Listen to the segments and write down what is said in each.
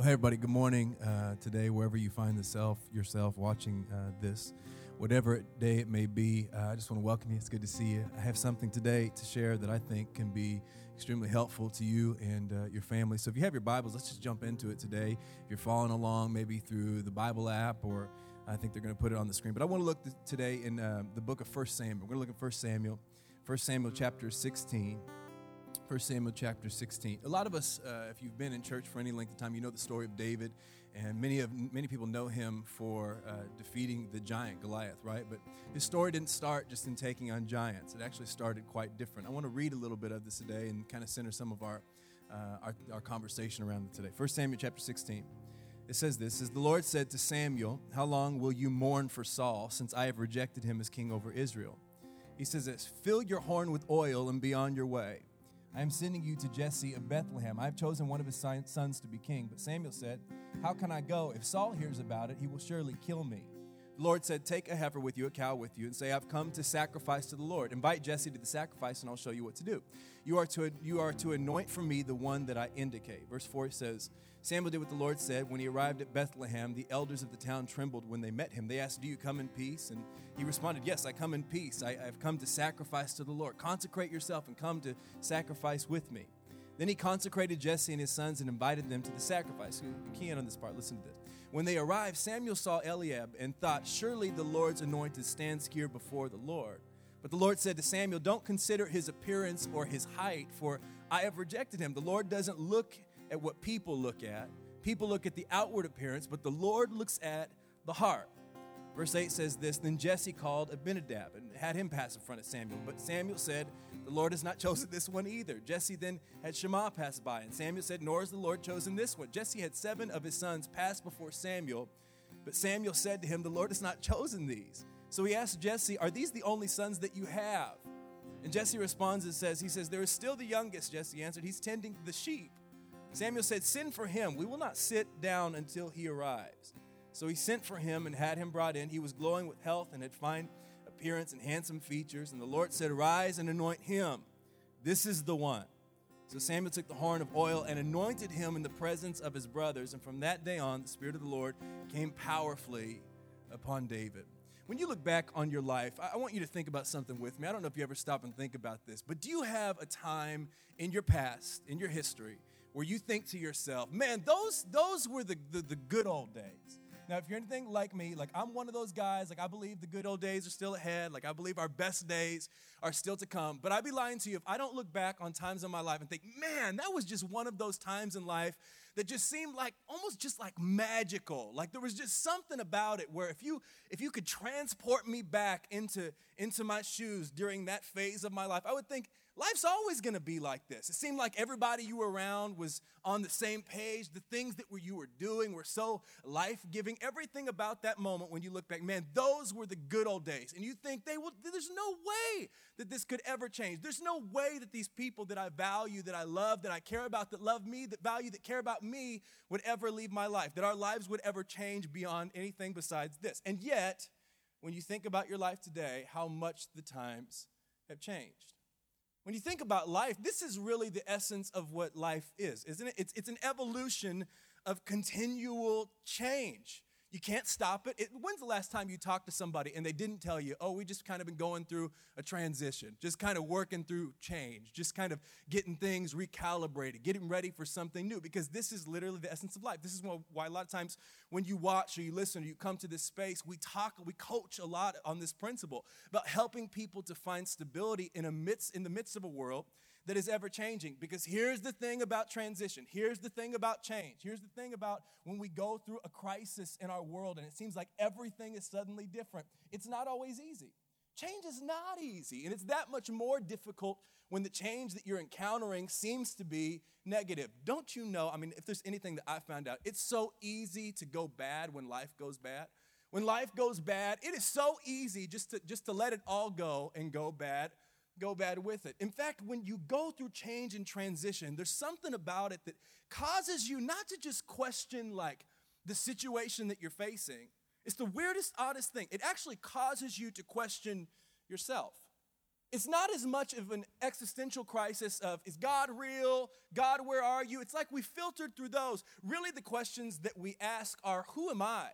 Well, hey, everybody, good morning uh, today, wherever you find yourself, yourself watching uh, this, whatever day it may be. Uh, I just want to welcome you. It's good to see you. I have something today to share that I think can be extremely helpful to you and uh, your family. So if you have your Bibles, let's just jump into it today. If you're following along, maybe through the Bible app, or I think they're going to put it on the screen. But I want to look th- today in uh, the book of First Samuel. We're going to look at First Samuel, First Samuel chapter 16. 1 Samuel chapter 16. A lot of us, uh, if you've been in church for any length of time, you know the story of David, and many of many people know him for uh, defeating the giant Goliath, right? But his story didn't start just in taking on giants. It actually started quite different. I want to read a little bit of this today and kind of center some of our uh, our, our conversation around it today. 1 Samuel chapter 16. It says this: "Says the Lord said to Samuel, How long will you mourn for Saul, since I have rejected him as king over Israel?" He says this: "Fill your horn with oil and be on your way." I am sending you to Jesse of Bethlehem. I have chosen one of his sons to be king. But Samuel said, How can I go? If Saul hears about it, he will surely kill me. The Lord said, Take a heifer with you, a cow with you, and say, I've come to sacrifice to the Lord. Invite Jesse to the sacrifice, and I'll show you what to do. You are to, you are to anoint for me the one that I indicate. Verse 4 says, Samuel did what the Lord said. When he arrived at Bethlehem, the elders of the town trembled when they met him. They asked, Do you come in peace? And he responded, Yes, I come in peace. I, have come to sacrifice to the Lord. Consecrate yourself and come to sacrifice with me. Then he consecrated Jesse and his sons and invited them to the sacrifice. Key in on this part. Listen to this. When they arrived, Samuel saw Eliab and thought, Surely the Lord's anointed stands here before the Lord. But the Lord said to Samuel, Don't consider his appearance or his height, for I have rejected him. The Lord doesn't look at what people look at. People look at the outward appearance, but the Lord looks at the heart. Verse 8 says this Then Jesse called Abinadab and had him pass in front of Samuel. But Samuel said, The Lord has not chosen this one either. Jesse then had Shammah pass by, and Samuel said, Nor has the Lord chosen this one. Jesse had seven of his sons pass before Samuel, but Samuel said to him, The Lord has not chosen these. So he asked Jesse, Are these the only sons that you have? And Jesse responds and says, He says, There is still the youngest, Jesse answered. He's tending the sheep. Samuel said, Send for him. We will not sit down until he arrives. So he sent for him and had him brought in. He was glowing with health and had fine appearance and handsome features. And the Lord said, Arise and anoint him. This is the one. So Samuel took the horn of oil and anointed him in the presence of his brothers. And from that day on, the Spirit of the Lord came powerfully upon David. When you look back on your life, I want you to think about something with me. I don't know if you ever stop and think about this, but do you have a time in your past, in your history, where you think to yourself, man, those, those were the, the, the good old days. Now, if you're anything like me, like I'm one of those guys, like I believe the good old days are still ahead, like I believe our best days are still to come. But I'd be lying to you if I don't look back on times in my life and think, man, that was just one of those times in life that just seemed like almost just like magical. Like there was just something about it where if you if you could transport me back into into my shoes during that phase of my life, I would think life's always going to be like this. It seemed like everybody you were around was on the same page. The things that you were doing were so life giving. Everything about that moment when you look back, man, those were the good old days. And you think they will, there's no way that this could ever change. There's no way that these people that I value, that I love, that I care about, that love me, that value, that care about me would ever leave my life, that our lives would ever change beyond anything besides this. And yet, when you think about your life today, how much the times have changed. When you think about life, this is really the essence of what life is, isn't it? It's, it's an evolution of continual change. You can't stop it. it. When's the last time you talked to somebody and they didn't tell you, oh, we just kind of been going through a transition, just kind of working through change, just kind of getting things recalibrated, getting ready for something new? Because this is literally the essence of life. This is why a lot of times when you watch or you listen or you come to this space, we talk, we coach a lot on this principle about helping people to find stability in, a midst, in the midst of a world that is ever changing. Because here's the thing about transition. Here's the thing about change. Here's the thing about when we go through a crisis in our world and it seems like everything is suddenly different. It's not always easy. Change is not easy, and it's that much more difficult when the change that you're encountering seems to be negative. Don't you know? I mean, if there's anything that I found out, it's so easy to go bad when life goes bad. When life goes bad, it is so easy just to just to let it all go and go bad go bad with it. In fact, when you go through change and transition, there's something about it that causes you not to just question like the situation that you're facing. It's the weirdest, oddest thing. It actually causes you to question yourself. It's not as much of an existential crisis of, is God real? God, where are you? It's like we filtered through those. Really, the questions that we ask are, who am I?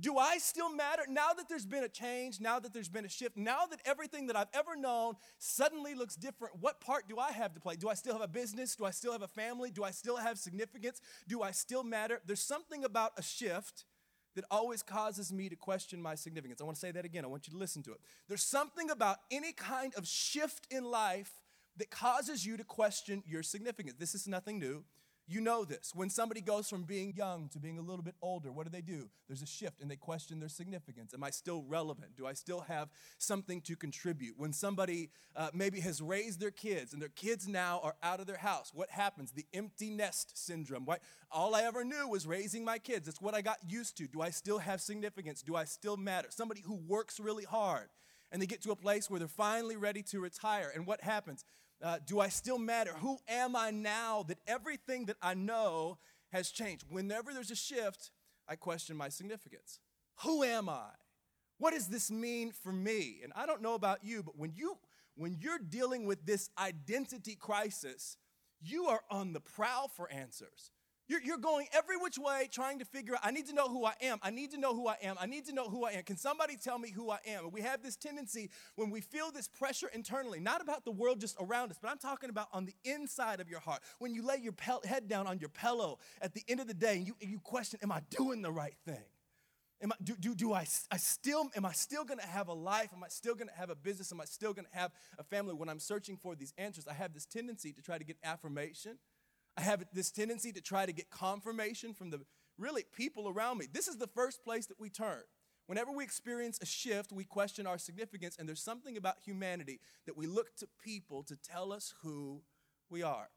Do I still matter? Now that there's been a change, now that there's been a shift, now that everything that I've ever known suddenly looks different, what part do I have to play? Do I still have a business? Do I still have a family? Do I still have significance? Do I still matter? There's something about a shift that always causes me to question my significance. I want to say that again. I want you to listen to it. There's something about any kind of shift in life that causes you to question your significance. This is nothing new. You know this. When somebody goes from being young to being a little bit older, what do they do? There's a shift and they question their significance. Am I still relevant? Do I still have something to contribute? When somebody uh, maybe has raised their kids and their kids now are out of their house, what happens? The empty nest syndrome. Right? All I ever knew was raising my kids. It's what I got used to. Do I still have significance? Do I still matter? Somebody who works really hard and they get to a place where they're finally ready to retire. And what happens? Uh, do I still matter? Who am I now that everything that I know has changed? Whenever there's a shift, I question my significance. Who am I? What does this mean for me? And I don't know about you, but when you when you're dealing with this identity crisis, you are on the prowl for answers. You're, you're going every which way trying to figure out, I need to know who I am. I need to know who I am. I need to know who I am. Can somebody tell me who I am? And we have this tendency when we feel this pressure internally, not about the world just around us, but I'm talking about on the inside of your heart. When you lay your pe- head down on your pillow at the end of the day and you, and you question, Am I doing the right thing? Am I, do, do, do I, I still, am I still gonna have a life? Am I still gonna have a business? Am I still gonna have a family? When I'm searching for these answers, I have this tendency to try to get affirmation I have this tendency to try to get confirmation from the really people around me. This is the first place that we turn. Whenever we experience a shift, we question our significance, and there's something about humanity that we look to people to tell us who we are.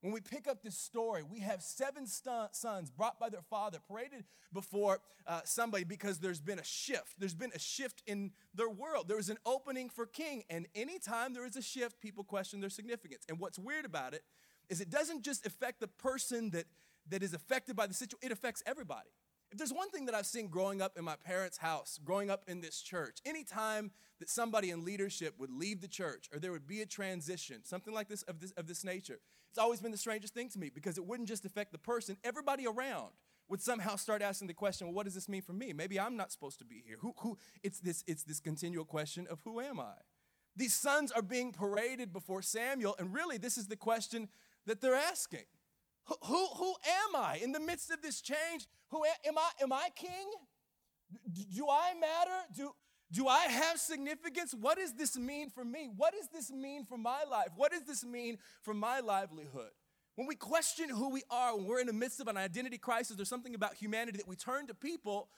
When we pick up this story, we have seven sons brought by their father, paraded before uh, somebody because there's been a shift. There's been a shift in their world. There was an opening for king, and anytime there is a shift, people question their significance. And what's weird about it is it doesn't just affect the person that, that is affected by the situation, it affects everybody. If there's one thing that I've seen growing up in my parents' house, growing up in this church, anytime that somebody in leadership would leave the church or there would be a transition, something like this of this, of this nature, it's always been the strangest thing to me because it wouldn't just affect the person, everybody around would somehow start asking the question, well, what does this mean for me? Maybe I'm not supposed to be here. Who, who, it's, this, it's this continual question of who am I? These sons are being paraded before Samuel, and really, this is the question that they're asking. Who, who, who am I in the midst of this change? Who am I? Am I king? Do I matter? Do, do I have significance? What does this mean for me? What does this mean for my life? What does this mean for my livelihood? When we question who we are, when we're in the midst of an identity crisis, there's something about humanity that we turn to people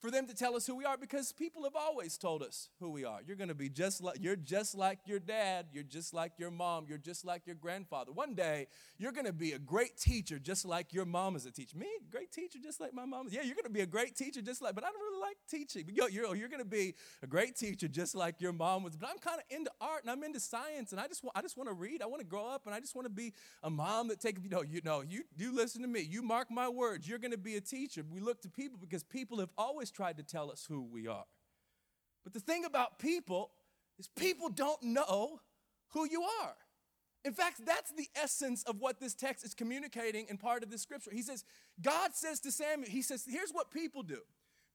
for them to tell us who we are because people have always told us who we are. You're going to be just like you're just like your dad, you're just like your mom, you're just like your grandfather. One day, you're going to be a great teacher just like your mom is a teacher. Me, great teacher just like my mom. Yeah, you're going to be a great teacher just like but I don't really like teaching. But you're, oh, you're, you're going to be a great teacher just like your mom was. But I'm kind of into art and I'm into science and I just want I just want to read. I want to grow up and I just want to be a mom that take you know, you know, you you listen to me. You mark my words. You're going to be a teacher. We look to people because people have always tried to tell us who we are. But the thing about people is people don't know who you are. In fact, that's the essence of what this text is communicating in part of this scripture. He says, God says to Samuel, He says, here's what people do.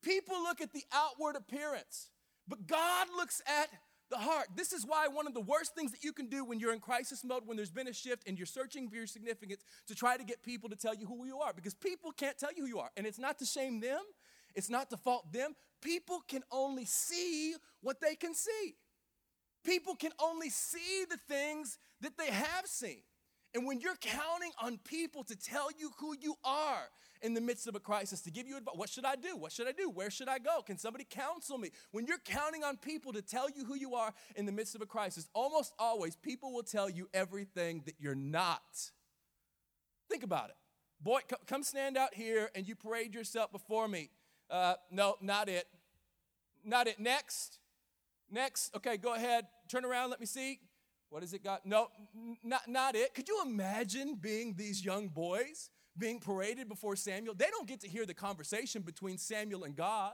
People look at the outward appearance, but God looks at the heart. This is why one of the worst things that you can do when you're in crisis mode, when there's been a shift and you're searching for your significance, to try to get people to tell you who you are, because people can't tell you who you are. And it's not to shame them, it's not to fault them. People can only see what they can see. People can only see the things that they have seen. And when you're counting on people to tell you who you are in the midst of a crisis, to give you advice, what should I do? What should I do? Where should I go? Can somebody counsel me? When you're counting on people to tell you who you are in the midst of a crisis, almost always people will tell you everything that you're not. Think about it. Boy, come stand out here and you parade yourself before me. Uh, no, not it. Not it. Next. Next. Okay, go ahead. Turn around. Let me see. What has it got? No, not, not it. Could you imagine being these young boys being paraded before Samuel? They don't get to hear the conversation between Samuel and God.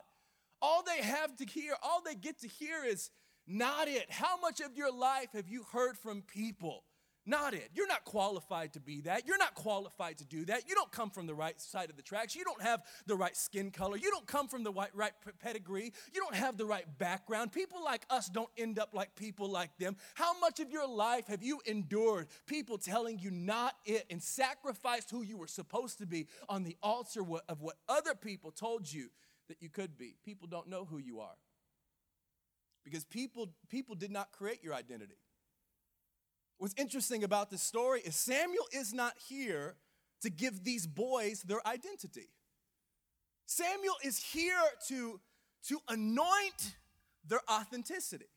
All they have to hear, all they get to hear is Not it. How much of your life have you heard from people? Not it. You're not qualified to be that. You're not qualified to do that. You don't come from the right side of the tracks. You don't have the right skin color. You don't come from the right, right pedigree. You don't have the right background. People like us don't end up like people like them. How much of your life have you endured people telling you not it and sacrificed who you were supposed to be on the altar of what other people told you that you could be? People don't know who you are because people, people did not create your identity. What's interesting about this story is Samuel is not here to give these boys their identity. Samuel is here to, to anoint their authenticity.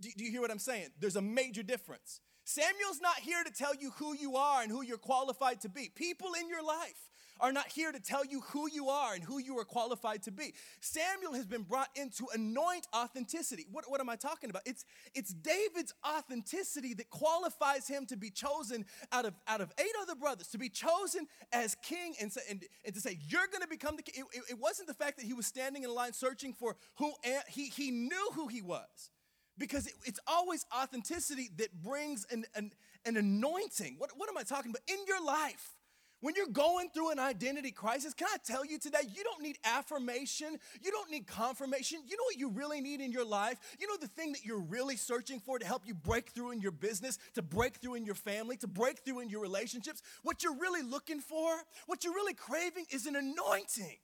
Do, do you hear what I'm saying? There's a major difference. Samuel's not here to tell you who you are and who you're qualified to be. People in your life are not here to tell you who you are and who you are qualified to be. Samuel has been brought in to anoint authenticity. What, what am I talking about? It's, it's David's authenticity that qualifies him to be chosen out of, out of eight other brothers, to be chosen as king and, and, and to say, You're going to become the king. It, it, it wasn't the fact that he was standing in line searching for who, he, he knew who he was because it, it's always authenticity that brings an, an, an anointing. What, what am I talking about? In your life, when you're going through an identity crisis, can I tell you today, you don't need affirmation. You don't need confirmation. You know what you really need in your life? You know the thing that you're really searching for to help you break through in your business, to break through in your family, to break through in your relationships? What you're really looking for, what you're really craving is an anointing.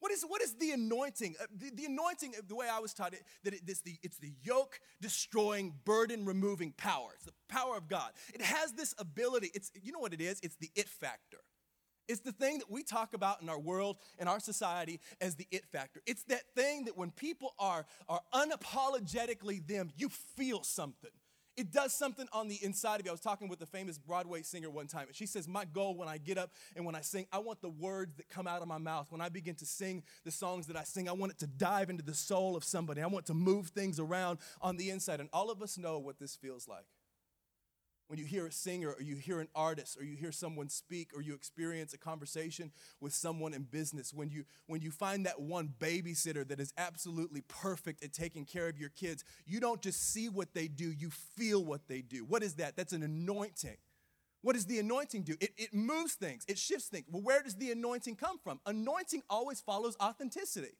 What is, what is the anointing? Uh, the, the, anointing, the way I was taught it, that it, the, it's the yoke destroying, burden removing power. It's the power of God. It has this ability. It's, you know what it is? It's the it factor. It's the thing that we talk about in our world, in our society, as the it factor. It's that thing that when people are, are unapologetically them, you feel something. It does something on the inside of you. I was talking with a famous Broadway singer one time, and she says, My goal when I get up and when I sing, I want the words that come out of my mouth. When I begin to sing the songs that I sing, I want it to dive into the soul of somebody. I want to move things around on the inside. And all of us know what this feels like when you hear a singer or you hear an artist or you hear someone speak or you experience a conversation with someone in business when you when you find that one babysitter that is absolutely perfect at taking care of your kids you don't just see what they do you feel what they do what is that that's an anointing what does the anointing do? It, it moves things, it shifts things. Well, where does the anointing come from? Anointing always follows authenticity.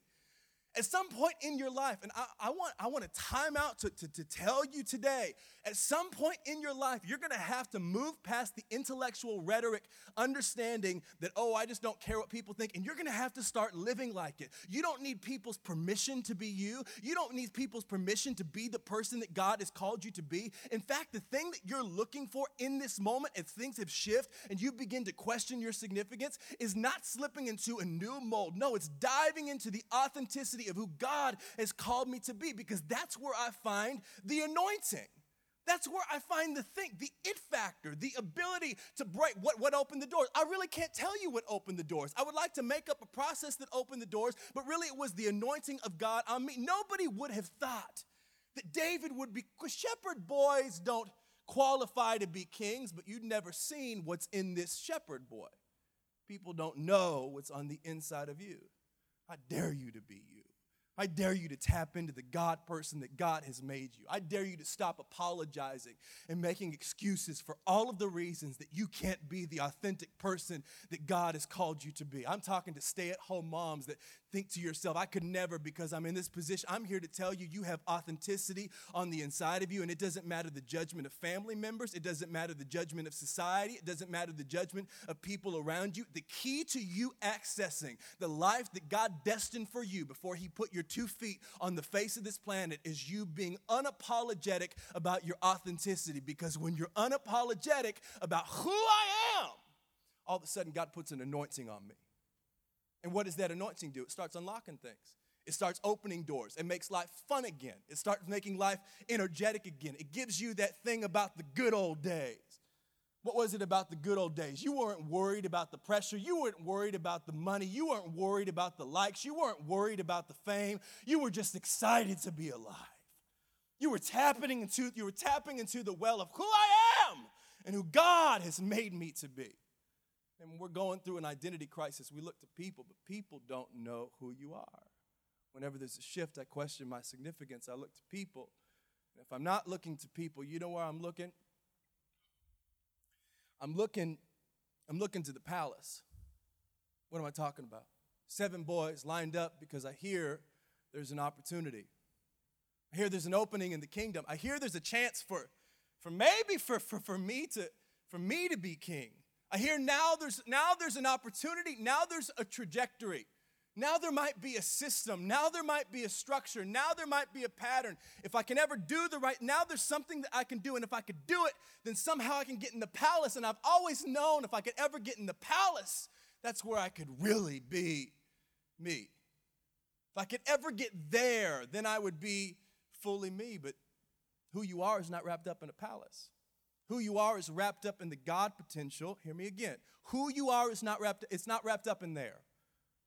At some point in your life, and I, I, want, I want to time out to, to, to tell you today, at some point in your life, you're to have to move past the intellectual rhetoric, understanding that, oh, I just don't care what people think, and you're to have to start living like it. You don't need people's permission to be you. You don't need people's permission to be the person that God has called you to be. In fact, the thing that you're looking for in this moment, as things have shifted and you begin to question your significance, is not slipping into a new mold. No, it's diving into the authenticity of who God has called me to be because that's where I find the anointing. That's where I find the thing, the it factor, the ability to break what, what opened the doors. I really can't tell you what opened the doors. I would like to make up a process that opened the doors, but really it was the anointing of God on me. Nobody would have thought that David would be, shepherd boys don't qualify to be kings, but you'd never seen what's in this shepherd boy. People don't know what's on the inside of you. I dare you to be you. I dare you to tap into the God person that God has made you. I dare you to stop apologizing and making excuses for all of the reasons that you can't be the authentic person that God has called you to be. I'm talking to stay at home moms that think to yourself, I could never because I'm in this position. I'm here to tell you, you have authenticity on the inside of you, and it doesn't matter the judgment of family members, it doesn't matter the judgment of society, it doesn't matter the judgment of people around you. The key to you accessing the life that God destined for you before He put your two feet on the face of this planet is you being unapologetic about your authenticity. Because when you're unapologetic about who I am, all of a sudden God puts an anointing on me. And what does that anointing do? It starts unlocking things. It starts opening doors. It makes life fun again. It starts making life energetic again. It gives you that thing about the good old days. What was it about the good old days? You weren't worried about the pressure. You weren't worried about the money. You weren't worried about the likes. You weren't worried about the fame. You were just excited to be alive. You were tapping into, you were tapping into the well of who I am and who God has made me to be. And we're going through an identity crisis, we look to people, but people don't know who you are. Whenever there's a shift, I question my significance. I look to people, If I'm not looking to people, you know where I'm looking? I'm looking I'm looking to the palace. What am I talking about? Seven boys lined up because I hear there's an opportunity. I hear there's an opening in the kingdom. I hear there's a chance for, for maybe for, for, for me to for me to be king. I hear now there's now there's an opportunity, now there's a trajectory. Now there might be a system. Now there might be a structure. Now there might be a pattern. If I can ever do the right, now there's something that I can do. And if I could do it, then somehow I can get in the palace. And I've always known if I could ever get in the palace, that's where I could really be me. If I could ever get there, then I would be fully me. But who you are is not wrapped up in a palace. Who you are is wrapped up in the God potential. Hear me again. Who you are is not wrapped it's not wrapped up in there.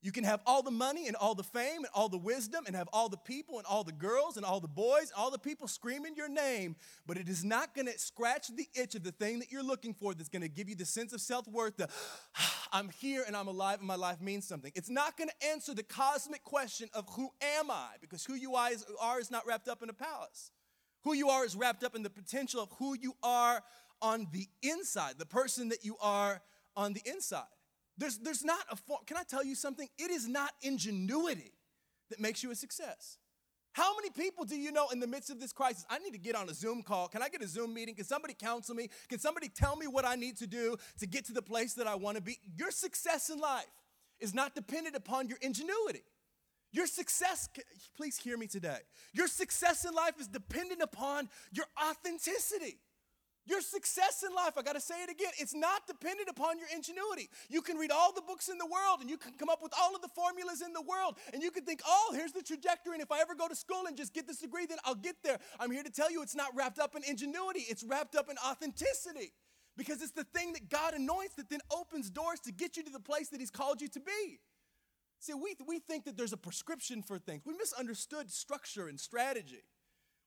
You can have all the money and all the fame and all the wisdom and have all the people and all the girls and all the boys, all the people screaming your name, but it is not going to scratch the itch of the thing that you're looking for that's going to give you the sense of self worth, the ah, I'm here and I'm alive and my life means something. It's not going to answer the cosmic question of who am I, because who you are is not wrapped up in a palace. Who you are is wrapped up in the potential of who you are on the inside, the person that you are on the inside. There's, there's not a form, can I tell you something? It is not ingenuity that makes you a success. How many people do you know in the midst of this crisis? I need to get on a Zoom call. Can I get a Zoom meeting? Can somebody counsel me? Can somebody tell me what I need to do to get to the place that I want to be? Your success in life is not dependent upon your ingenuity. Your success, please hear me today. Your success in life is dependent upon your authenticity. Your success in life, I gotta say it again, it's not dependent upon your ingenuity. You can read all the books in the world and you can come up with all of the formulas in the world and you can think, oh, here's the trajectory. And if I ever go to school and just get this degree, then I'll get there. I'm here to tell you it's not wrapped up in ingenuity, it's wrapped up in authenticity because it's the thing that God anoints that then opens doors to get you to the place that He's called you to be. See, we, we think that there's a prescription for things. We misunderstood structure and strategy.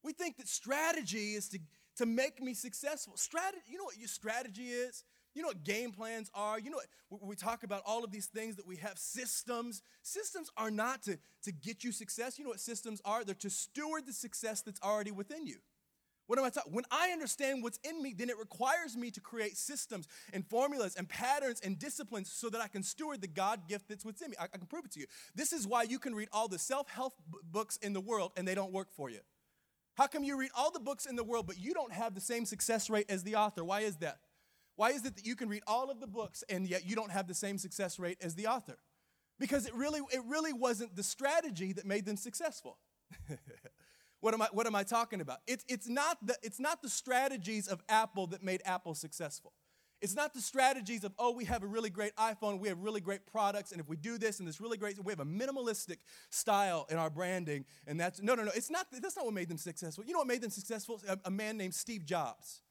We think that strategy is to to make me successful. Strategy, you know what your strategy is? You know what game plans are? You know what, we talk about all of these things that we have systems. Systems are not to, to get you success. You know what systems are? They're to steward the success that's already within you. What am I talking? When I understand what's in me, then it requires me to create systems and formulas and patterns and disciplines so that I can steward the God gift that's within me. I, I can prove it to you. This is why you can read all the self help b- books in the world and they don't work for you. How come you read all the books in the world, but you don't have the same success rate as the author? Why is that? Why is it that you can read all of the books and yet you don't have the same success rate as the author? Because it really, it really wasn't the strategy that made them successful. what, am I, what am I talking about? It, it's, not the, it's not the strategies of Apple that made Apple successful. It's not the strategies of, oh, we have a really great iPhone, we have really great products, and if we do this and this really great, we have a minimalistic style in our branding, and that's, no, no, no, it's not, that's not what made them successful. You know what made them successful? A, a man named Steve Jobs.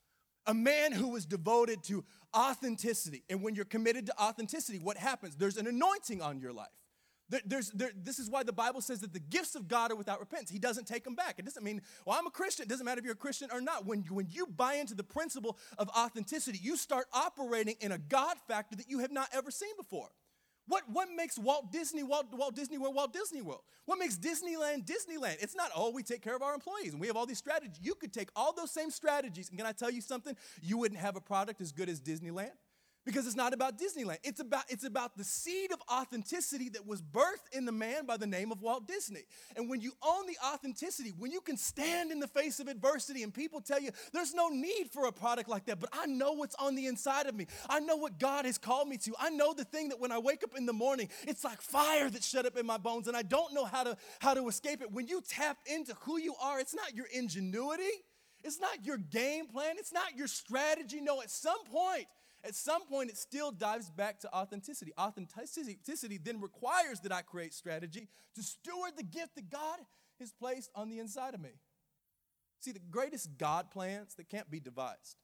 A man who was devoted to authenticity. And when you're committed to authenticity, what happens? There's an anointing on your life. There's, there, this is why the Bible says that the gifts of God are without repentance. He doesn't take them back. It doesn't mean, well, I'm a Christian. It doesn't matter if you're a Christian or not. When, when you buy into the principle of authenticity, you start operating in a God factor that you have not ever seen before. What, what makes Walt Disney Walt, Walt Disney World Walt Disney World? What makes Disneyland Disneyland? It's not, oh, we take care of our employees and we have all these strategies. You could take all those same strategies, and can I tell you something? You wouldn't have a product as good as Disneyland because it's not about Disneyland. It's about, it's about the seed of authenticity that was birthed in the man by the name of Walt Disney. And when you own the authenticity, when you can stand in the face of adversity and people tell you, there's no need for a product like that, but I know what's on the inside of me. I know what God has called me to. I know the thing that when I wake up in the morning, it's like fire that's shut up in my bones and I don't know how to, how to escape it. When you tap into who you are, it's not your ingenuity. It's not your game plan. It's not your strategy. No, at some point, at some point, it still dives back to authenticity. Authenticity then requires that I create strategy to steward the gift that God has placed on the inside of me. See, the greatest God plans that can't be devised.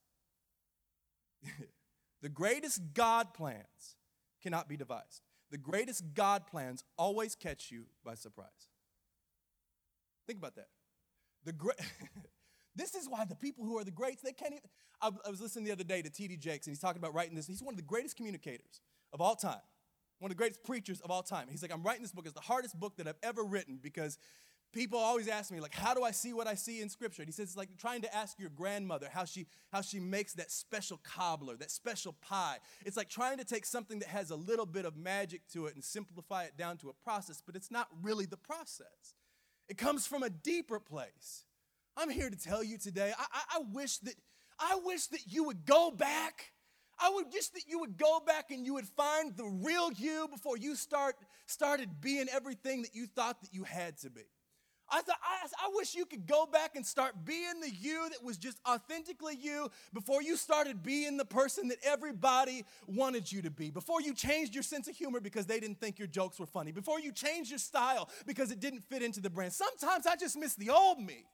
the greatest God plans cannot be devised. The greatest God plans always catch you by surprise. Think about that. The great This is why the people who are the greats, they can't even. I, I was listening the other day to T.D. Jakes, and he's talking about writing this. He's one of the greatest communicators of all time, one of the greatest preachers of all time. He's like, I'm writing this book. It's the hardest book that I've ever written because people always ask me, like, how do I see what I see in Scripture? And he says it's like trying to ask your grandmother how she how she makes that special cobbler, that special pie. It's like trying to take something that has a little bit of magic to it and simplify it down to a process, but it's not really the process. It comes from a deeper place. I'm here to tell you today. I, I, I wish that I wish that you would go back. I would just that you would go back and you would find the real you before you start started being everything that you thought that you had to be. I I, I wish you could go back and start being the you that was just authentically you before you started being the person that everybody wanted you to be. Before you changed your sense of humor because they didn't think your jokes were funny. Before you changed your style because it didn't fit into the brand. Sometimes I just miss the old me.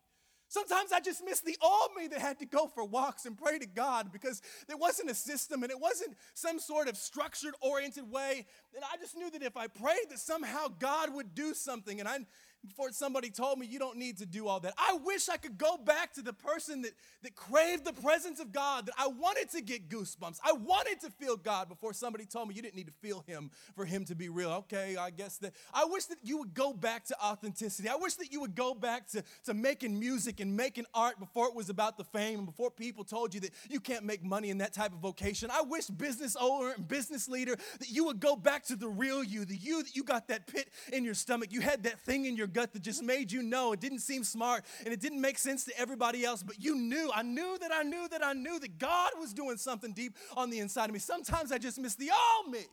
Sometimes I just miss the old me that had to go for walks and pray to God because there wasn't a system and it wasn't some sort of structured, oriented way. And I just knew that if I prayed, that somehow God would do something. And I before somebody told me you don't need to do all that. I wish I could go back to the person that, that craved the presence of God, that I wanted to get goosebumps. I wanted to feel God before somebody told me you didn't need to feel Him for Him to be real. Okay, I guess that I wish that you would go back to authenticity. I wish that you would go back to, to making music and making art before it was about the fame and before people told you that you can't make money in that type of vocation. I wish business owner and business leader that you would go back to the real you, the you that you got that pit in your stomach, you had that thing in your gut that just made you know. It didn't seem smart and it didn't make sense to everybody else, but you knew. I knew that I knew that I knew that God was doing something deep on the inside of me. Sometimes I just miss the old me.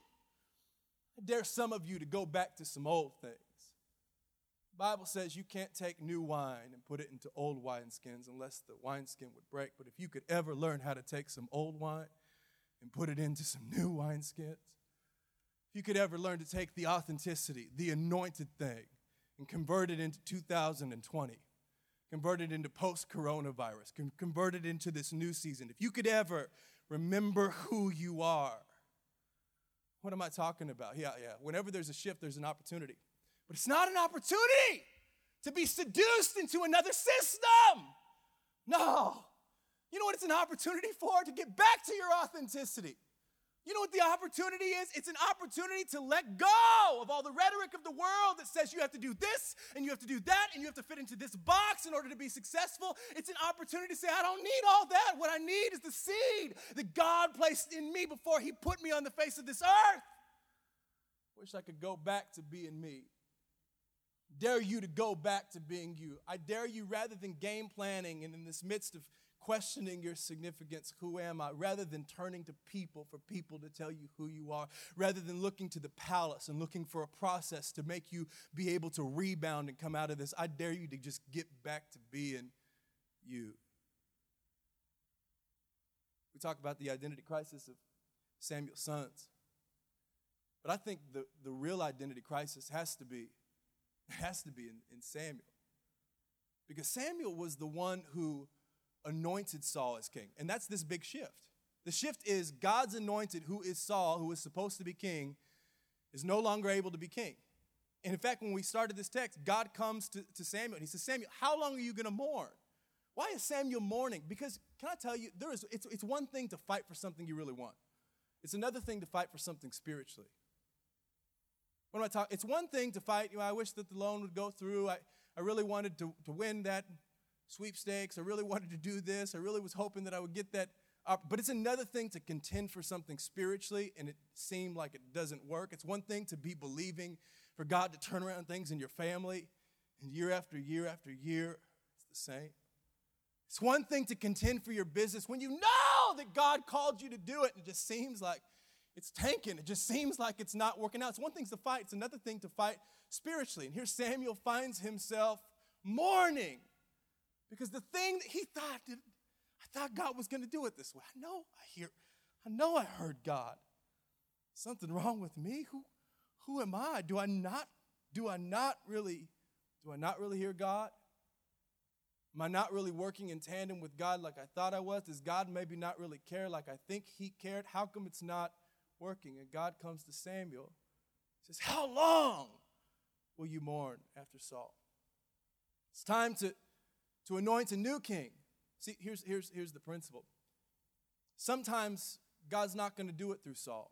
I dare some of you to go back to some old things. The Bible says you can't take new wine and put it into old wineskins unless the wineskin would break. But if you could ever learn how to take some old wine and put it into some new wineskins, if you could ever learn to take the authenticity, the anointed thing, and convert it into 2020, convert it into post coronavirus, convert it into this new season. If you could ever remember who you are, what am I talking about? Yeah, yeah. Whenever there's a shift, there's an opportunity. But it's not an opportunity to be seduced into another system. No. You know what it's an opportunity for? To get back to your authenticity. You know what the opportunity is? It's an opportunity to let go of all the rhetoric of the world that says you have to do this and you have to do that and you have to fit into this box in order to be successful. It's an opportunity to say, I don't need all that. What I need is the seed that God placed in me before He put me on the face of this earth. Wish I could go back to being me. Dare you to go back to being you. I dare you rather than game planning and in this midst of questioning your significance, who am I, rather than turning to people for people to tell you who you are, rather than looking to the palace and looking for a process to make you be able to rebound and come out of this, I dare you to just get back to being you. We talk about the identity crisis of Samuel's sons. But I think the, the real identity crisis has to be, has to be in, in Samuel. Because Samuel was the one who anointed Saul as king. And that's this big shift. The shift is God's anointed, who is Saul, who is supposed to be king, is no longer able to be king. And in fact, when we started this text, God comes to, to Samuel and he says, Samuel, how long are you going to mourn? Why is Samuel mourning? Because, can I tell you, there is, it's, it's one thing to fight for something you really want, it's another thing to fight for something spiritually. What am I talking? It's one thing to fight, you know, I wish that the loan would go through. I, I really wanted to, to win that sweepstakes. I really wanted to do this. I really was hoping that I would get that. But it's another thing to contend for something spiritually and it seemed like it doesn't work. It's one thing to be believing for God to turn around things in your family, and year after year after year, it's the same. It's one thing to contend for your business when you know that God called you to do it, and it just seems like it's tanking. It just seems like it's not working out. It's one thing to fight, it's another thing to fight spiritually. And here Samuel finds himself mourning because the thing that he thought, that, I thought God was going to do it this way. I know I hear, I know I heard God. Something wrong with me? Who, who am I? Do I not, do I not really, do I not really hear God? Am I not really working in tandem with God like I thought I was? Does God maybe not really care like I think He cared? How come it's not working? And God comes to Samuel, says, How long will you mourn after Saul? It's time to to anoint a new king. See, here's, here's, here's the principle. Sometimes God's not going to do it through Saul.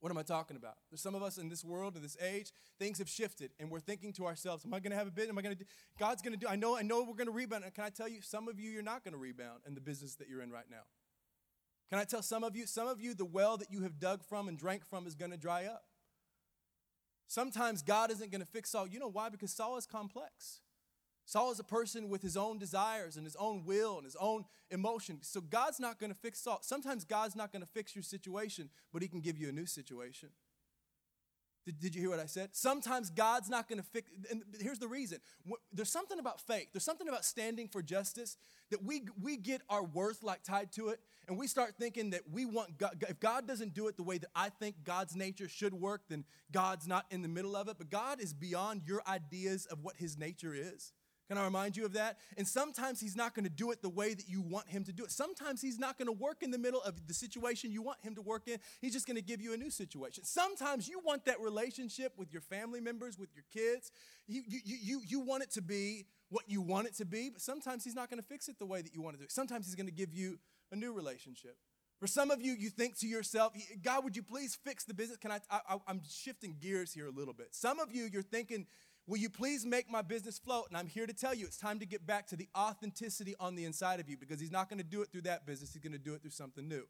What am I talking about? There's some of us in this world, in this age, things have shifted, and we're thinking to ourselves, "Am I going to have a bit? Am I going to do? God's going to do. I know, I know, we're going to rebound. And can I tell you, some of you, you're not going to rebound in the business that you're in right now. Can I tell some of you, some of you, the well that you have dug from and drank from is going to dry up. Sometimes God isn't going to fix Saul. You know why? Because Saul is complex. Saul is a person with his own desires and his own will and his own emotion. So God's not going to fix Saul. Sometimes God's not going to fix your situation, but he can give you a new situation. Did, did you hear what I said? Sometimes God's not going to fix, and here's the reason. There's something about faith. There's something about standing for justice that we, we get our worth like tied to it, and we start thinking that we want God, if God doesn't do it the way that I think God's nature should work, then God's not in the middle of it. But God is beyond your ideas of what his nature is. Can I remind you of that? And sometimes He's not going to do it the way that you want Him to do it. Sometimes He's not going to work in the middle of the situation you want Him to work in. He's just going to give you a new situation. Sometimes you want that relationship with your family members, with your kids. You, you, you, you want it to be what you want it to be, but sometimes He's not going to fix it the way that you want to do it. Sometimes He's going to give you a new relationship. For some of you, you think to yourself, God, would you please fix the business? Can I, I I'm shifting gears here a little bit. Some of you, you're thinking, Will you please make my business float? And I'm here to tell you it's time to get back to the authenticity on the inside of you because he's not going to do it through that business. He's going to do it through something new.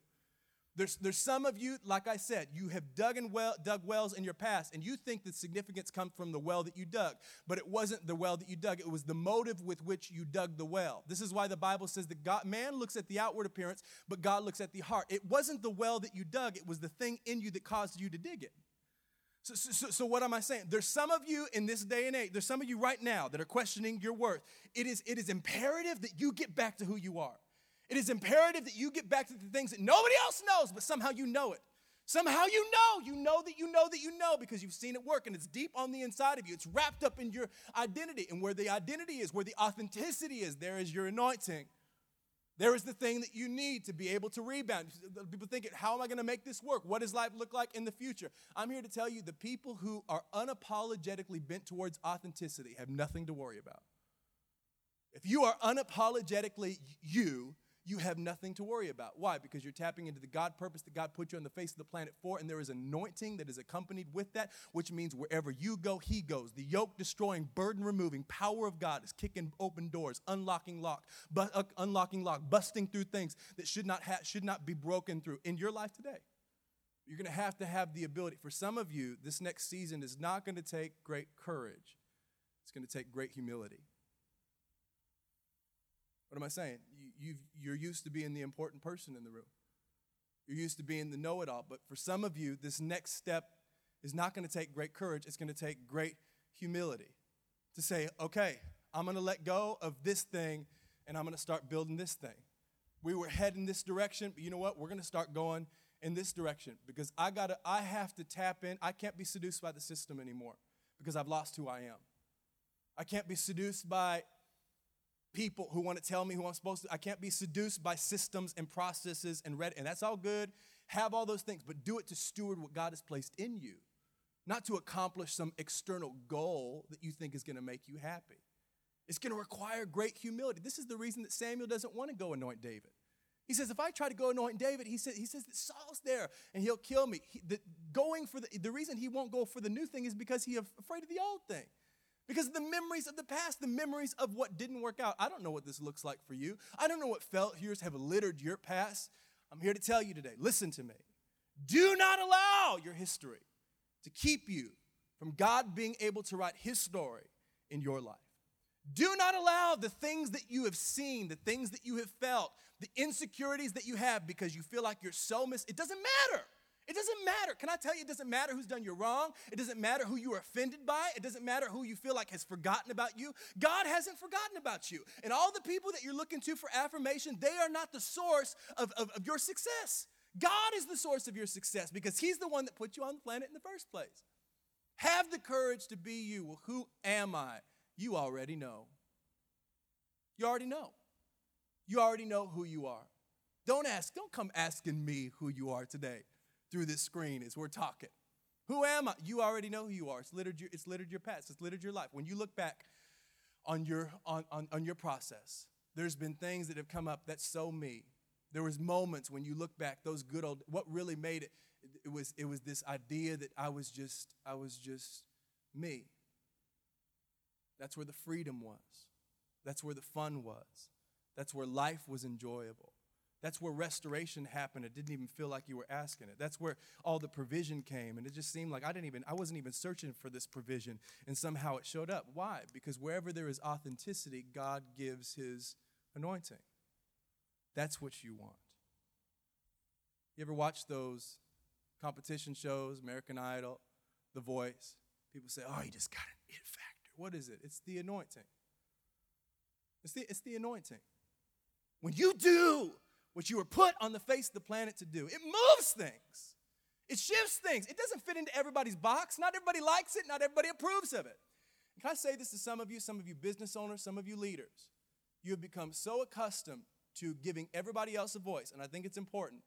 There's, there's some of you, like I said, you have dug, and well, dug wells in your past, and you think the significance comes from the well that you dug. But it wasn't the well that you dug, it was the motive with which you dug the well. This is why the Bible says that God, man looks at the outward appearance, but God looks at the heart. It wasn't the well that you dug, it was the thing in you that caused you to dig it. So, so, so, what am I saying? There's some of you in this day and age, there's some of you right now that are questioning your worth. It is, it is imperative that you get back to who you are. It is imperative that you get back to the things that nobody else knows, but somehow you know it. Somehow you know, you know that you know that you know because you've seen it work and it's deep on the inside of you. It's wrapped up in your identity. And where the identity is, where the authenticity is, there is your anointing. There is the thing that you need to be able to rebound. People thinking, how am I going to make this work? What does life look like in the future? I'm here to tell you the people who are unapologetically bent towards authenticity have nothing to worry about. If you are unapologetically you, you have nothing to worry about. Why? Because you're tapping into the God purpose that God put you on the face of the planet for, and there is anointing that is accompanied with that, which means wherever you go, He goes. The yoke destroying, burden removing power of God is kicking open doors, unlocking lock, but, uh, unlocking lock, busting through things that should not ha- should not be broken through in your life today. You're going to have to have the ability. For some of you, this next season is not going to take great courage. It's going to take great humility. What am I saying? You, you're used to being the important person in the room. You're used to being the know it all. But for some of you, this next step is not going to take great courage, it's going to take great humility to say, okay, I'm going to let go of this thing and I'm going to start building this thing. We were heading this direction, but you know what? We're going to start going in this direction because I got to I have to tap in. I can't be seduced by the system anymore because I've lost who I am. I can't be seduced by people who want to tell me who I'm supposed to. I can't be seduced by systems and processes and read, and that's all good. Have all those things, but do it to steward what God has placed in you, not to accomplish some external goal that you think is going to make you happy. It's going to require great humility. This is the reason that Samuel doesn't want to go anoint David. He says, if I try to go anoint David, he says, he says that Saul's there and he'll kill me. He, the, going for the, the reason he won't go for the new thing is because he's afraid of the old thing. Because the memories of the past, the memories of what didn't work out. I don't know what this looks like for you. I don't know what felt failures have littered your past. I'm here to tell you today listen to me. Do not allow your history to keep you from God being able to write His story in your life. Do not allow the things that you have seen, the things that you have felt, the insecurities that you have because you feel like you're so mis. It doesn't matter. It doesn't matter. Can I tell you, it doesn't matter who's done you wrong. It doesn't matter who you are offended by. It doesn't matter who you feel like has forgotten about you. God hasn't forgotten about you. And all the people that you're looking to for affirmation, they are not the source of, of, of your success. God is the source of your success because He's the one that put you on the planet in the first place. Have the courage to be you. Well, who am I? You already know. You already know. You already know who you are. Don't ask, don't come asking me who you are today through this screen as we're talking. Who am I? You already know who you are. It's littered your, it's littered your past, it's littered your life. When you look back on your, on, on, on your process, there's been things that have come up that's so me. There was moments when you look back, those good old, what really made it, it was it was this idea that I was just I was just me. That's where the freedom was. That's where the fun was. That's where life was enjoyable. That's where restoration happened. It didn't even feel like you were asking it. That's where all the provision came. And it just seemed like I didn't even, I wasn't even searching for this provision. And somehow it showed up. Why? Because wherever there is authenticity, God gives his anointing. That's what you want. You ever watch those competition shows, American Idol, The Voice? People say, oh, you just got an it factor. What is it? It's the anointing. It's the, it's the anointing. When you do what you were put on the face of the planet to do, it moves things. It shifts things. It doesn't fit into everybody's box. Not everybody likes it. Not everybody approves of it. can I say this to some of you, some of you business owners, some of you leaders? You have become so accustomed to giving everybody else a voice, and I think it's important,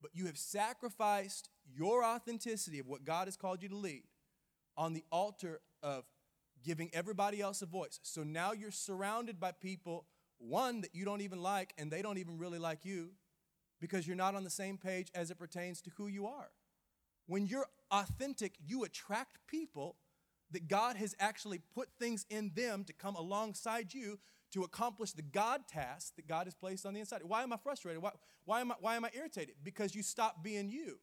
but you have sacrificed your authenticity of what God has called you to lead on the altar of giving everybody else a voice. So now you're surrounded by people, one, that you don't even like, and they don't even really like you because you're not on the same page as it pertains to who you are. When you're authentic, you attract people that God has actually put things in them to come alongside you to accomplish the God task that God has placed on the inside. Why am I frustrated? Why, why, am, I, why am I irritated? Because you stopped being you.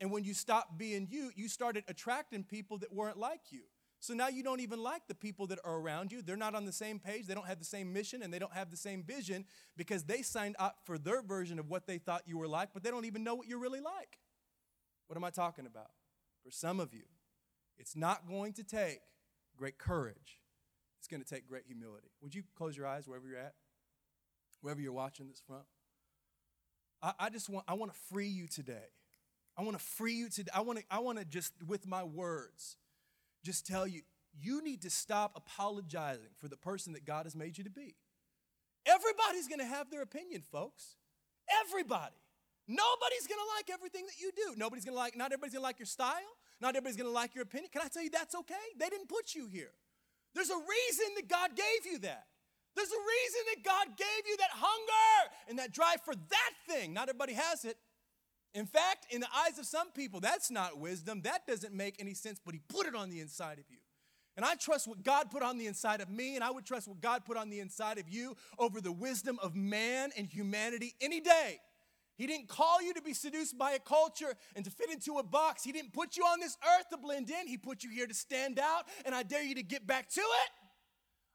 And when you stopped being you, you started attracting people that weren't like you. So now you don't even like the people that are around you. They're not on the same page. They don't have the same mission and they don't have the same vision because they signed up for their version of what they thought you were like, but they don't even know what you're really like. What am I talking about? For some of you, it's not going to take great courage, it's going to take great humility. Would you close your eyes wherever you're at? Wherever you're watching this from? I, I just want, I want to free you today. I want to free you today. I want to, I want to just, with my words, just tell you you need to stop apologizing for the person that God has made you to be. Everybody's going to have their opinion, folks. Everybody. Nobody's going to like everything that you do. Nobody's going to like, not everybody's going to like your style. Not everybody's going to like your opinion. Can I tell you that's okay? They didn't put you here. There's a reason that God gave you that. There's a reason that God gave you that hunger and that drive for that thing. Not everybody has it. In fact, in the eyes of some people, that's not wisdom. That doesn't make any sense, but He put it on the inside of you. And I trust what God put on the inside of me, and I would trust what God put on the inside of you over the wisdom of man and humanity any day. He didn't call you to be seduced by a culture and to fit into a box. He didn't put you on this earth to blend in. He put you here to stand out, and I dare you to get back to it.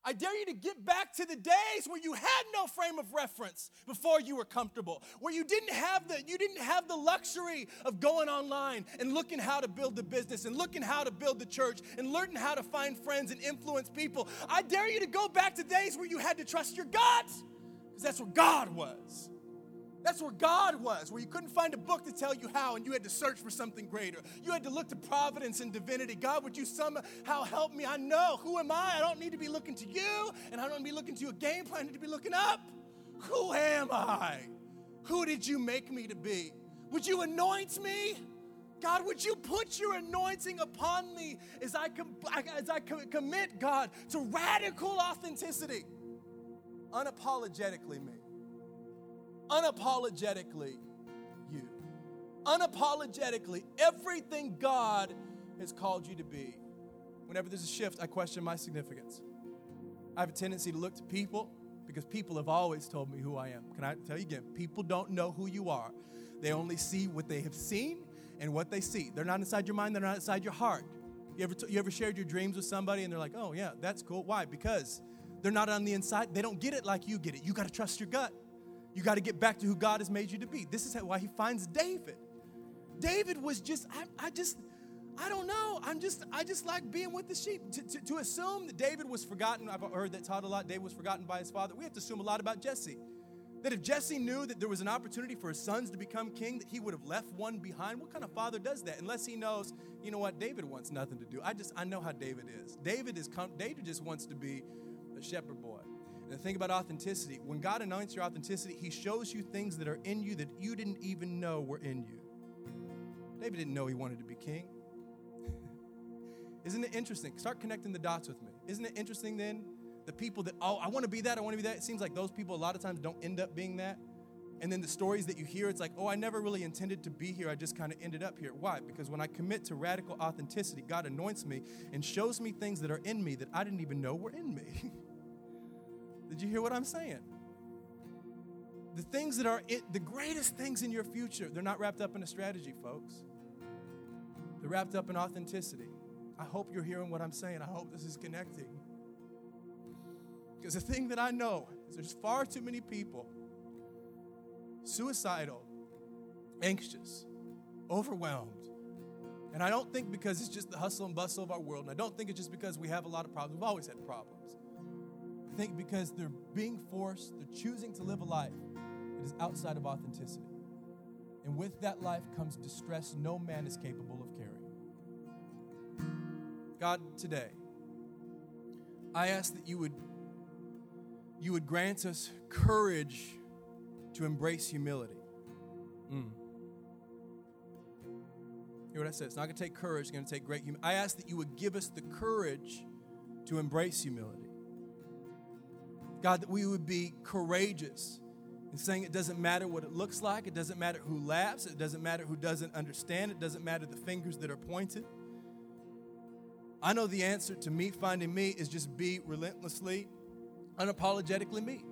I dare you to get back to the days where you had no frame of reference before you were comfortable, where you didn't have the you didn't have the luxury of going online and looking how to build the business and looking how to build the church and learning how to find friends and influence people. I dare you to go back to days where you had to trust your God, because that's where God was. That's where God was, where you couldn't find a book to tell you how and you had to search for something greater. You had to look to providence and divinity. God, would you somehow help me? I know. Who am I? I don't need to be looking to you, and I don't need to be looking to a game plan. I need to be looking up. Who am I? Who did you make me to be? Would you anoint me? God, would you put your anointing upon me as I, com- as I com- commit, God, to radical authenticity? Unapologetically me unapologetically you. Unapologetically, everything God has called you to be. Whenever there's a shift, I question my significance. I have a tendency to look to people because people have always told me who I am. Can I tell you again? People don't know who you are, they only see what they have seen and what they see. They're not inside your mind, they're not inside your heart. You ever, t- you ever shared your dreams with somebody and they're like, oh, yeah, that's cool. Why? Because they're not on the inside. They don't get it like you get it. You got to trust your gut. You got to get back to who God has made you to be. This is why he finds David. David was just, I, I just, I don't know. I'm just, I just like being with the sheep. To, to, to, assume that David was forgotten, I've heard that taught a lot, David was forgotten by his father. We have to assume a lot about Jesse. That if Jesse knew that there was an opportunity for his sons to become king, that he would have left one behind. What kind of father does that? Unless he knows, you know what, David wants nothing to do. I just, I know how David is. David is, David just wants to be a shepherd boy. And the thing about authenticity, when God anoints your authenticity, He shows you things that are in you that you didn't even know were in you. David didn't know he wanted to be king. Isn't it interesting? Start connecting the dots with me. Isn't it interesting then? The people that, oh, I want to be that, I want to be that. It seems like those people a lot of times don't end up being that. And then the stories that you hear, it's like, oh, I never really intended to be here. I just kind of ended up here. Why? Because when I commit to radical authenticity, God anoints me and shows me things that are in me that I didn't even know were in me. Did you hear what I'm saying? The things that are in, the greatest things in your future, they're not wrapped up in a strategy, folks. They're wrapped up in authenticity. I hope you're hearing what I'm saying. I hope this is connecting. Because the thing that I know is there's far too many people suicidal, anxious, overwhelmed. And I don't think because it's just the hustle and bustle of our world, and I don't think it's just because we have a lot of problems. We've always had problems. Think because they're being forced, they're choosing to live a life that is outside of authenticity. And with that life comes distress no man is capable of carrying. God, today, I ask that you would, you would grant us courage to embrace humility. Mm. Hear what I said? It's not going to take courage, it's going to take great humility. I ask that you would give us the courage to embrace humility. God, that we would be courageous in saying it doesn't matter what it looks like, it doesn't matter who laughs, it doesn't matter who doesn't understand, it doesn't matter the fingers that are pointed. I know the answer to me finding me is just be relentlessly, unapologetically me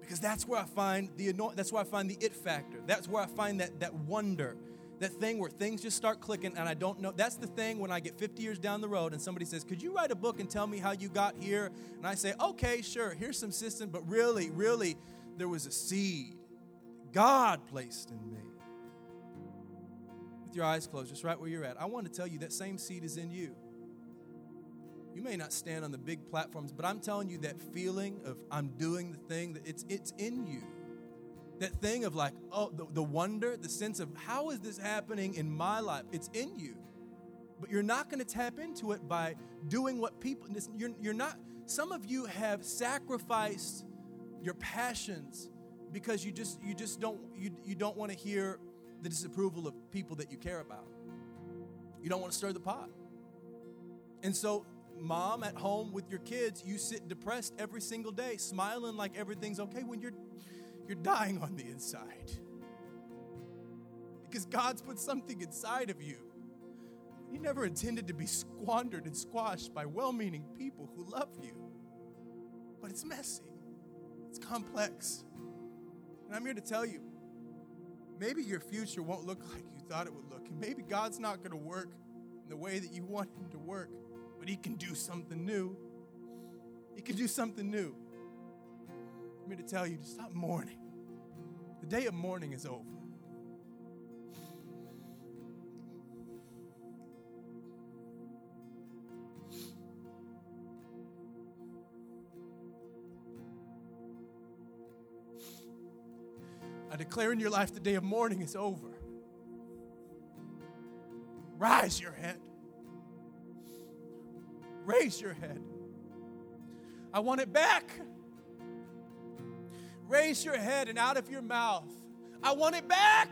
because that's where I find the that's where I find the it factor. That's where I find that that wonder, that thing where things just start clicking and I don't know. That's the thing when I get 50 years down the road and somebody says, "Could you write a book and tell me how you got here?" And I say, "Okay, sure. Here's some system, but really, really, there was a seed God placed in me." With your eyes closed, just right where you're at, I want to tell you that same seed is in you. You may not stand on the big platforms, but I'm telling you that feeling of I'm doing the thing that it's it's in you. That thing of like, oh, the, the wonder, the sense of how is this happening in my life? It's in you. But you're not going to tap into it by doing what people you're, you're not some of you have sacrificed your passions because you just you just don't you, you don't want to hear the disapproval of people that you care about. You don't want to stir the pot. And so mom at home with your kids, you sit depressed every single day, smiling like everything's okay when you're you're dying on the inside. Because God's put something inside of you. He never intended to be squandered and squashed by well-meaning people who love you. But it's messy. It's complex. And I'm here to tell you, maybe your future won't look like you thought it would look. And maybe God's not going to work in the way that you want him to work but He can do something new. He can do something new. I'm here to tell you to stop mourning. The day of mourning is over. I declare in your life the day of mourning is over. Rise your head. Raise your head. I want it back. Raise your head and out of your mouth. I want it back.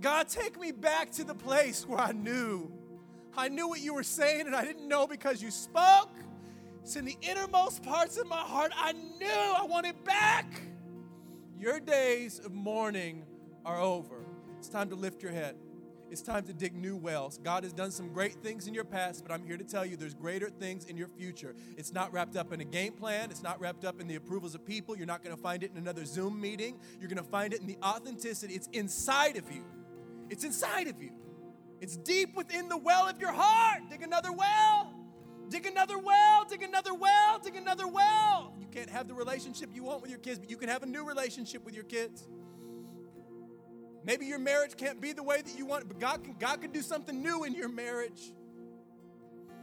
God, take me back to the place where I knew. I knew what you were saying and I didn't know because you spoke. It's in the innermost parts of my heart. I knew I want it back. Your days of mourning are over. It's time to lift your head. It's time to dig new wells. God has done some great things in your past, but I'm here to tell you there's greater things in your future. It's not wrapped up in a game plan, it's not wrapped up in the approvals of people. You're not going to find it in another Zoom meeting. You're going to find it in the authenticity. It's inside of you. It's inside of you. It's deep within the well of your heart. Dig another well. Dig another well, dig another well, dig another well. You can't have the relationship you want with your kids, but you can have a new relationship with your kids. Maybe your marriage can't be the way that you want but God can, God can do something new in your marriage.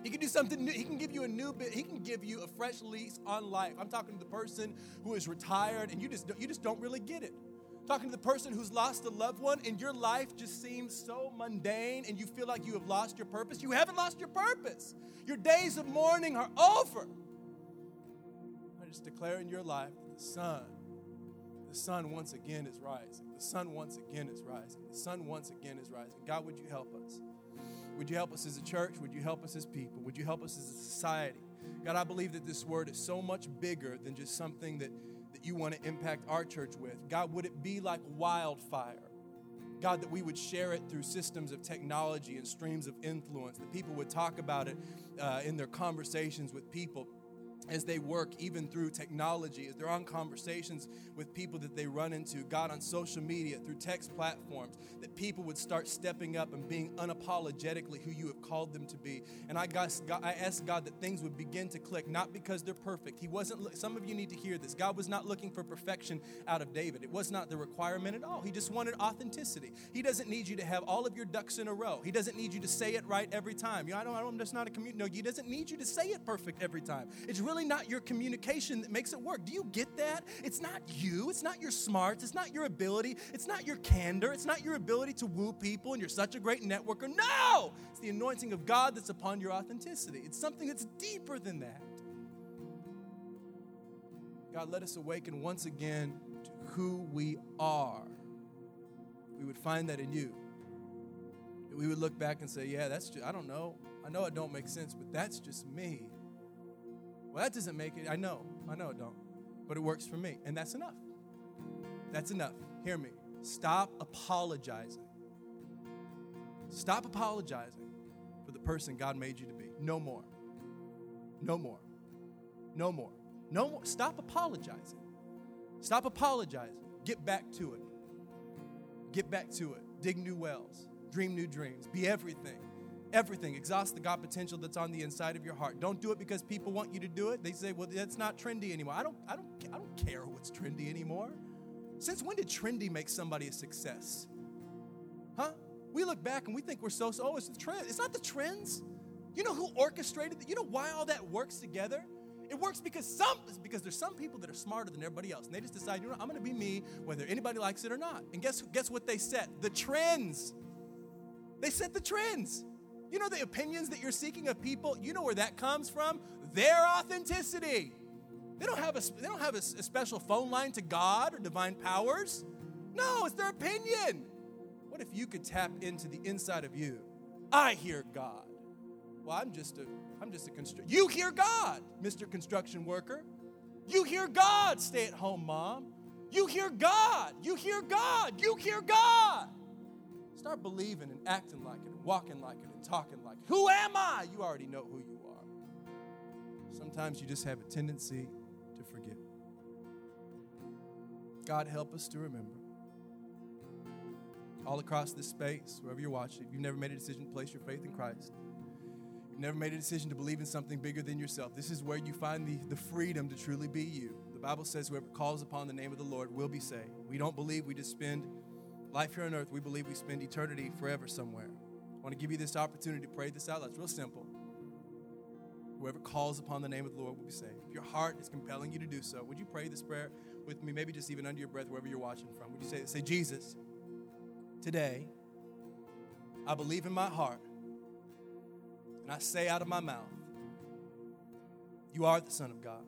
He can do something new. He can give you a new bit. He can give you a fresh lease on life. I'm talking to the person who is retired and you just you just don't really get it. I'm talking to the person who's lost a loved one and your life just seems so mundane and you feel like you have lost your purpose. You haven't lost your purpose. Your days of mourning are over. I just declare in your life the sun, the sun once again is rising. The sun once again is rising. The sun once again is rising. God, would you help us? Would you help us as a church? Would you help us as people? Would you help us as a society? God, I believe that this word is so much bigger than just something that, that you want to impact our church with? God, would it be like wildfire? God, that we would share it through systems of technology and streams of influence, that people would talk about it uh, in their conversations with people as they work, even through technology, as they're on conversations with people that they run into, God, on social media, through text platforms, that people would start stepping up and being unapologetically who you have called them to be. And I, God, I ask God that things would begin to click, not because they're perfect. He wasn't, some of you need to hear this. God was not looking for perfection out of David, it was not the requirement at all. He just wanted authenticity. He doesn't need you to have all of your ducks in a row, He doesn't need you to say it right every time. You know, I don't, I don't, that's not a community. No, He doesn't need you to say it perfect every time. It's really really not your communication that makes it work. Do you get that? It's not you, it's not your smarts, it's not your ability, it's not your candor, it's not your ability to woo people and you're such a great networker. No! It's the anointing of God that's upon your authenticity. It's something that's deeper than that. God, let us awaken once again to who we are. We would find that in you. We would look back and say, yeah, that's just, I don't know. I know it don't make sense, but that's just me. Well, that doesn't make it. I know. I know it don't. But it works for me. And that's enough. That's enough. Hear me. Stop apologizing. Stop apologizing for the person God made you to be. No more. No more. No more. No more. Stop apologizing. Stop apologizing. Get back to it. Get back to it. Dig new wells. Dream new dreams. Be everything everything. Exhaust the God potential that's on the inside of your heart. Don't do it because people want you to do it. They say, "Well, that's not trendy anymore." I don't I don't I don't care what's trendy anymore. Since when did trendy make somebody a success? Huh? We look back and we think we're so so oh, it's the trend. It's not the trends. You know who orchestrated it? You know why all that works together? It works because some because there's some people that are smarter than everybody else, and they just decide, you know, I'm going to be me, whether anybody likes it or not. And guess guess what they set? The trends. They set the trends. You know the opinions that you're seeking of people, you know where that comes from? Their authenticity. They don't have a, they don't have a, a special phone line to God or divine powers. No, it's their opinion. What if you could tap into the inside of you? I hear God. Well, I'm just a I'm just a You hear God, Mr. Construction Worker. You hear God, stay-at-home mom. You hear God. You hear God. You hear God. Start believing and acting like it and walking like it and talking like, it. Who am I? You already know who you are. Sometimes you just have a tendency to forget. God, help us to remember. All across this space, wherever you're watching, if you've never made a decision to place your faith in Christ, you've never made a decision to believe in something bigger than yourself, this is where you find the, the freedom to truly be you. The Bible says, Whoever calls upon the name of the Lord will be saved. We don't believe we just spend life here on earth, we believe we spend eternity forever somewhere. I want to give you this opportunity to pray this out. That's real simple. Whoever calls upon the name of the Lord will be saved. If your heart is compelling you to do so, would you pray this prayer with me? Maybe just even under your breath, wherever you're watching from. Would you say, say, Jesus, today, I believe in my heart, and I say out of my mouth, you are the Son of God.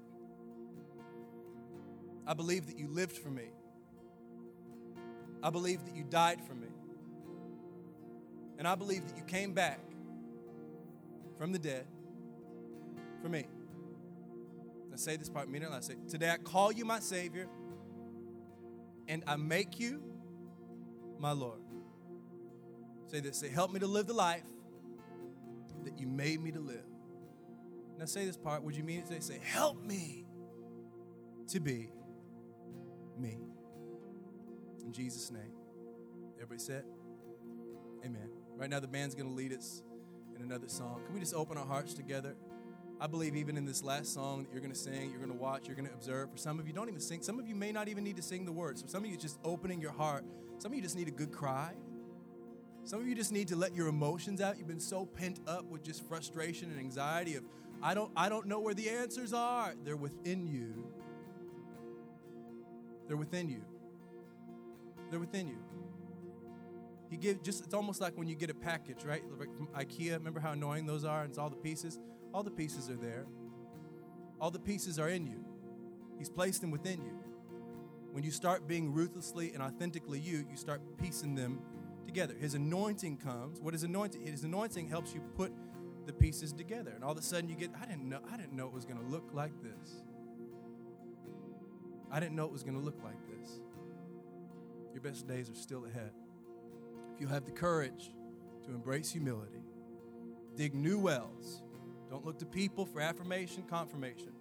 I believe that you lived for me. I believe that you died for me. And I believe that you came back from the dead for me. I say this part, meaning I say, Today I call you my Savior and I make you my Lord. Say this, say, Help me to live the life that you made me to live. Now say this part, would you mean it? Say, say, Help me to be me. In Jesus' name. Everybody said, Amen. Right now, the band's going to lead us in another song. Can we just open our hearts together? I believe even in this last song that you're going to sing, you're going to watch, you're going to observe. For some of you, don't even sing. Some of you may not even need to sing the words. For some of you, just opening your heart. Some of you just need a good cry. Some of you just need to let your emotions out. You've been so pent up with just frustration and anxiety of, I don't, I don't know where the answers are. They're within you. They're within you. They're within you. He give just it's almost like when you get a package, right? Like from IKEA. Remember how annoying those are? And it's all the pieces. All the pieces are there. All the pieces are in you. He's placed them within you. When you start being ruthlessly and authentically you, you start piecing them together. His anointing comes. What is anointing? His anointing helps you put the pieces together. And all of a sudden you get, I didn't know, I didn't know it was gonna look like this. I didn't know it was going to look like this. Your best days are still ahead. If you have the courage to embrace humility, dig new wells, don't look to people for affirmation, confirmation.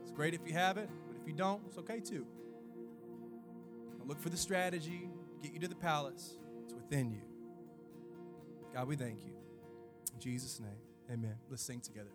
It's great if you have it, but if you don't, it's okay too. Don't look for the strategy, get you to the palace. It's within you. God, we thank you. In Jesus' name, amen. Let's sing together.